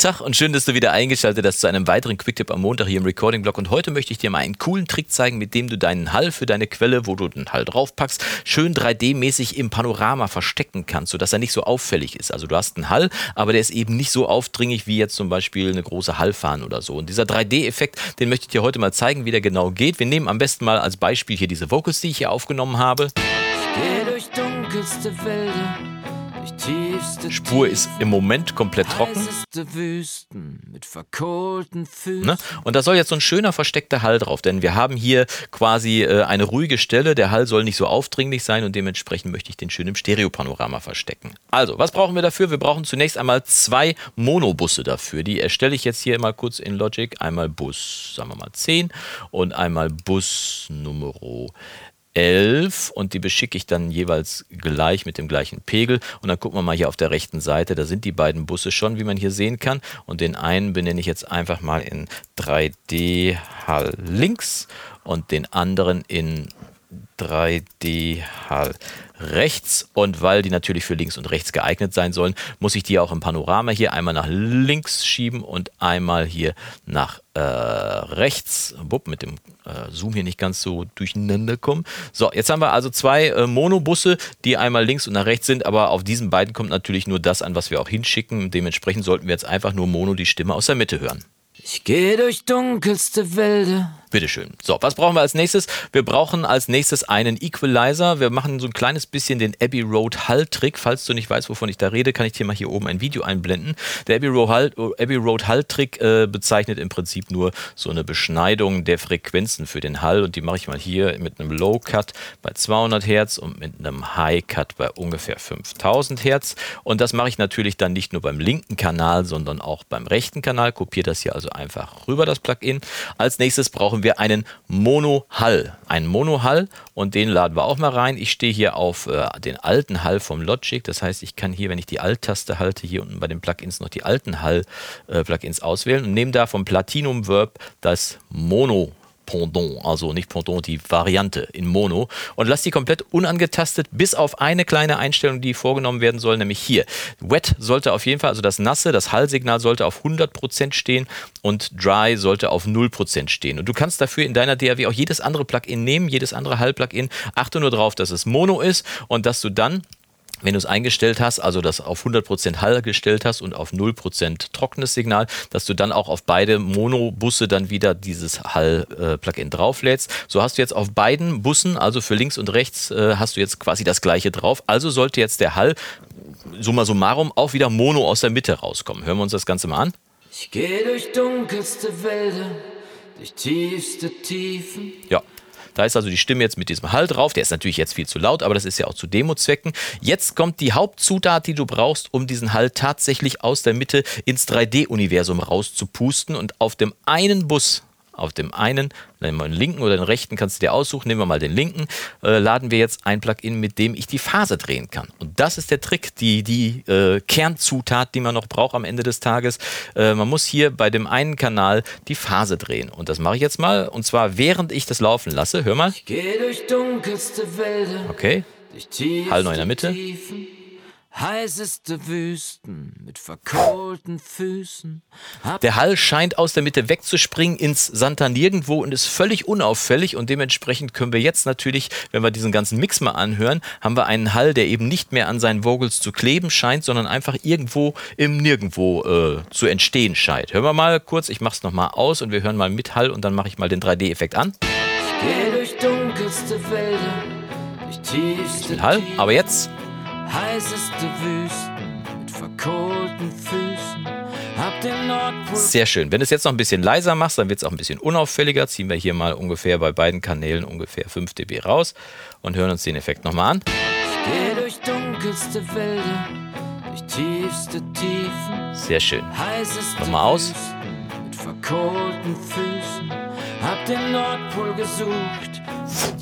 Tag und schön, dass du wieder eingeschaltet hast zu einem weiteren Quicktip am Montag hier im Recording-Blog. Und heute möchte ich dir mal einen coolen Trick zeigen, mit dem du deinen Hall für deine Quelle, wo du den Hall draufpackst, schön 3D-mäßig im Panorama verstecken kannst, sodass er nicht so auffällig ist. Also du hast einen Hall, aber der ist eben nicht so aufdringlich wie jetzt zum Beispiel eine große Hallfahne oder so. Und dieser 3D-Effekt, den möchte ich dir heute mal zeigen, wie der genau geht. Wir nehmen am besten mal als Beispiel hier diese Vocals, die ich hier aufgenommen habe. Ich gehe durch dunkelste Wälder Spur ist im Moment komplett trocken. Ne? Und da soll jetzt so ein schöner versteckter Hall drauf, denn wir haben hier quasi äh, eine ruhige Stelle. Der Hall soll nicht so aufdringlich sein und dementsprechend möchte ich den schön im Stereopanorama verstecken. Also, was brauchen wir dafür? Wir brauchen zunächst einmal zwei Monobusse dafür. Die erstelle ich jetzt hier mal kurz in Logic. Einmal Bus, sagen wir mal 10 und einmal Bus Nummer 11 und die beschicke ich dann jeweils gleich mit dem gleichen Pegel. Und dann gucken wir mal hier auf der rechten Seite, da sind die beiden Busse schon, wie man hier sehen kann. Und den einen benenne ich jetzt einfach mal in 3D Hall links und den anderen in 3D Hall rechts und weil die natürlich für links und rechts geeignet sein sollen, muss ich die auch im Panorama hier einmal nach links schieben und einmal hier nach äh, rechts. Wupp, mit dem äh, Zoom hier nicht ganz so durcheinander kommen. So, jetzt haben wir also zwei äh, Monobusse, die einmal links und nach rechts sind, aber auf diesen beiden kommt natürlich nur das an, was wir auch hinschicken. Dementsprechend sollten wir jetzt einfach nur Mono die Stimme aus der Mitte hören. Ich gehe durch dunkelste Wälder Bitteschön. So, was brauchen wir als nächstes? Wir brauchen als nächstes einen Equalizer. Wir machen so ein kleines bisschen den Abbey Road Hull-Trick. Falls du nicht weißt, wovon ich da rede, kann ich dir mal hier oben ein Video einblenden. Der Abbey Road Hull, Abbey Road Hull-Trick äh, bezeichnet im Prinzip nur so eine Beschneidung der Frequenzen für den Hull. Und die mache ich mal hier mit einem Low Cut bei 200 Hertz und mit einem High Cut bei ungefähr 5000 Hertz. Und das mache ich natürlich dann nicht nur beim linken Kanal, sondern auch beim rechten Kanal. Kopiere das hier also einfach rüber, das Plugin. Als nächstes brauchen wir einen Mono-Hall. Einen Mono-Hall und den laden wir auch mal rein. Ich stehe hier auf äh, den alten Hall vom Logic. Das heißt, ich kann hier, wenn ich die Alt-Taste halte, hier unten bei den Plugins noch die alten Hall-Plugins äh, auswählen und nehme da vom Platinum Verb das Mono Pendant, also nicht Pendant, die Variante in Mono und lasse die komplett unangetastet, bis auf eine kleine Einstellung, die vorgenommen werden soll, nämlich hier. Wet sollte auf jeden Fall, also das nasse, das Hallsignal sollte auf 100% stehen und Dry sollte auf 0% stehen. Und du kannst dafür in deiner DAW auch jedes andere Plugin nehmen, jedes andere Hall-Plugin. Achte nur darauf, dass es Mono ist und dass du dann wenn du es eingestellt hast, also das auf 100% Hall gestellt hast und auf 0% trockenes Signal, dass du dann auch auf beide Monobusse dann wieder dieses Hall-Plugin drauflädst. So hast du jetzt auf beiden Bussen, also für links und rechts, äh, hast du jetzt quasi das gleiche drauf. Also sollte jetzt der Hall, summa summarum, auch wieder Mono aus der Mitte rauskommen. Hören wir uns das Ganze mal an. Ich gehe durch dunkelste Wälder, durch tiefste Tiefen. Ja, da ist also die Stimme jetzt mit diesem Hall drauf. Der ist natürlich jetzt viel zu laut, aber das ist ja auch zu Demo-Zwecken. Jetzt kommt die Hauptzutat, die du brauchst, um diesen Hall tatsächlich aus der Mitte ins 3D-Universum rauszupusten. Und auf dem einen Bus auf dem einen, den linken oder den rechten kannst du dir aussuchen. Nehmen wir mal den linken. Äh, laden wir jetzt ein Plugin, mit dem ich die Phase drehen kann. Und das ist der Trick, die, die äh, Kernzutat, die man noch braucht am Ende des Tages. Äh, man muss hier bei dem einen Kanal die Phase drehen. Und das mache ich jetzt mal. Und zwar während ich das laufen lasse. Hör mal. Ich gehe durch dunkelste Wälder. Okay. Hall noch in der Mitte. Tiefen heißeste Wüsten mit verkohlten Füßen. Der Hall scheint aus der Mitte wegzuspringen ins Santa Nirgendwo und ist völlig unauffällig und dementsprechend können wir jetzt natürlich, wenn wir diesen ganzen Mix mal anhören, haben wir einen Hall, der eben nicht mehr an seinen Vogels zu kleben scheint, sondern einfach irgendwo im Nirgendwo äh, zu entstehen scheint. Hören wir mal kurz, ich mache es nochmal aus und wir hören mal mit Hall und dann mache ich mal den 3D-Effekt an. Ich gehe durch dunkelste Wälder, durch tiefste Hall, aber jetzt heißeste Wüsten mit verkohlten Füßen. Hab den Nordpol. Sehr schön. Wenn du es jetzt noch ein bisschen leiser machst, dann wird es auch ein bisschen unauffälliger. Ziehen wir hier mal ungefähr bei beiden Kanälen ungefähr 5 dB raus und hören uns den Effekt nochmal an. Ich gehe durch dunkelste Wälder, durch tiefste Tiefen. Sehr schön. Heißeste Nochmal aus. Wüsten mit verkohlten Füßen. Hab den Nordpol gesucht,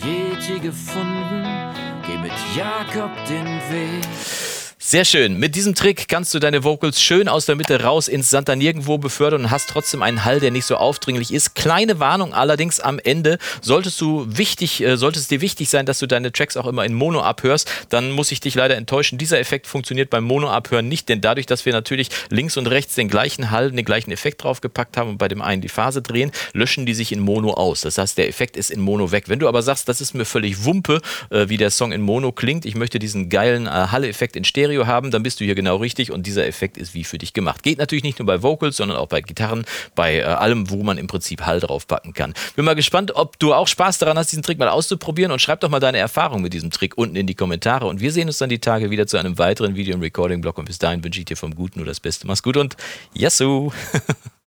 Yeti gefunden. Geh mit Jakob den Weg. Sehr schön. Mit diesem Trick kannst du deine Vocals schön aus der Mitte raus ins Santa Nirgendwo befördern und hast trotzdem einen Hall, der nicht so aufdringlich ist. Kleine Warnung allerdings am Ende. Solltest du wichtig, äh, sollte es dir wichtig sein, dass du deine Tracks auch immer in Mono abhörst, dann muss ich dich leider enttäuschen. Dieser Effekt funktioniert beim Mono abhören nicht, denn dadurch, dass wir natürlich links und rechts den gleichen Hall, den gleichen Effekt draufgepackt haben und bei dem einen die Phase drehen, löschen die sich in Mono aus. Das heißt, der Effekt ist in Mono weg. Wenn du aber sagst, das ist mir völlig Wumpe, äh, wie der Song in Mono klingt, ich möchte diesen geilen äh, Hall-Effekt in Stereo haben, dann bist du hier genau richtig und dieser Effekt ist wie für dich gemacht. Geht natürlich nicht nur bei Vocals, sondern auch bei Gitarren, bei äh, allem, wo man im Prinzip Hall draufpacken kann. Bin mal gespannt, ob du auch Spaß daran hast, diesen Trick mal auszuprobieren und schreib doch mal deine Erfahrung mit diesem Trick unten in die Kommentare und wir sehen uns dann die Tage wieder zu einem weiteren Video im Recording-Blog und bis dahin wünsche ich dir vom Guten nur das Beste. Mach's gut und Yassou!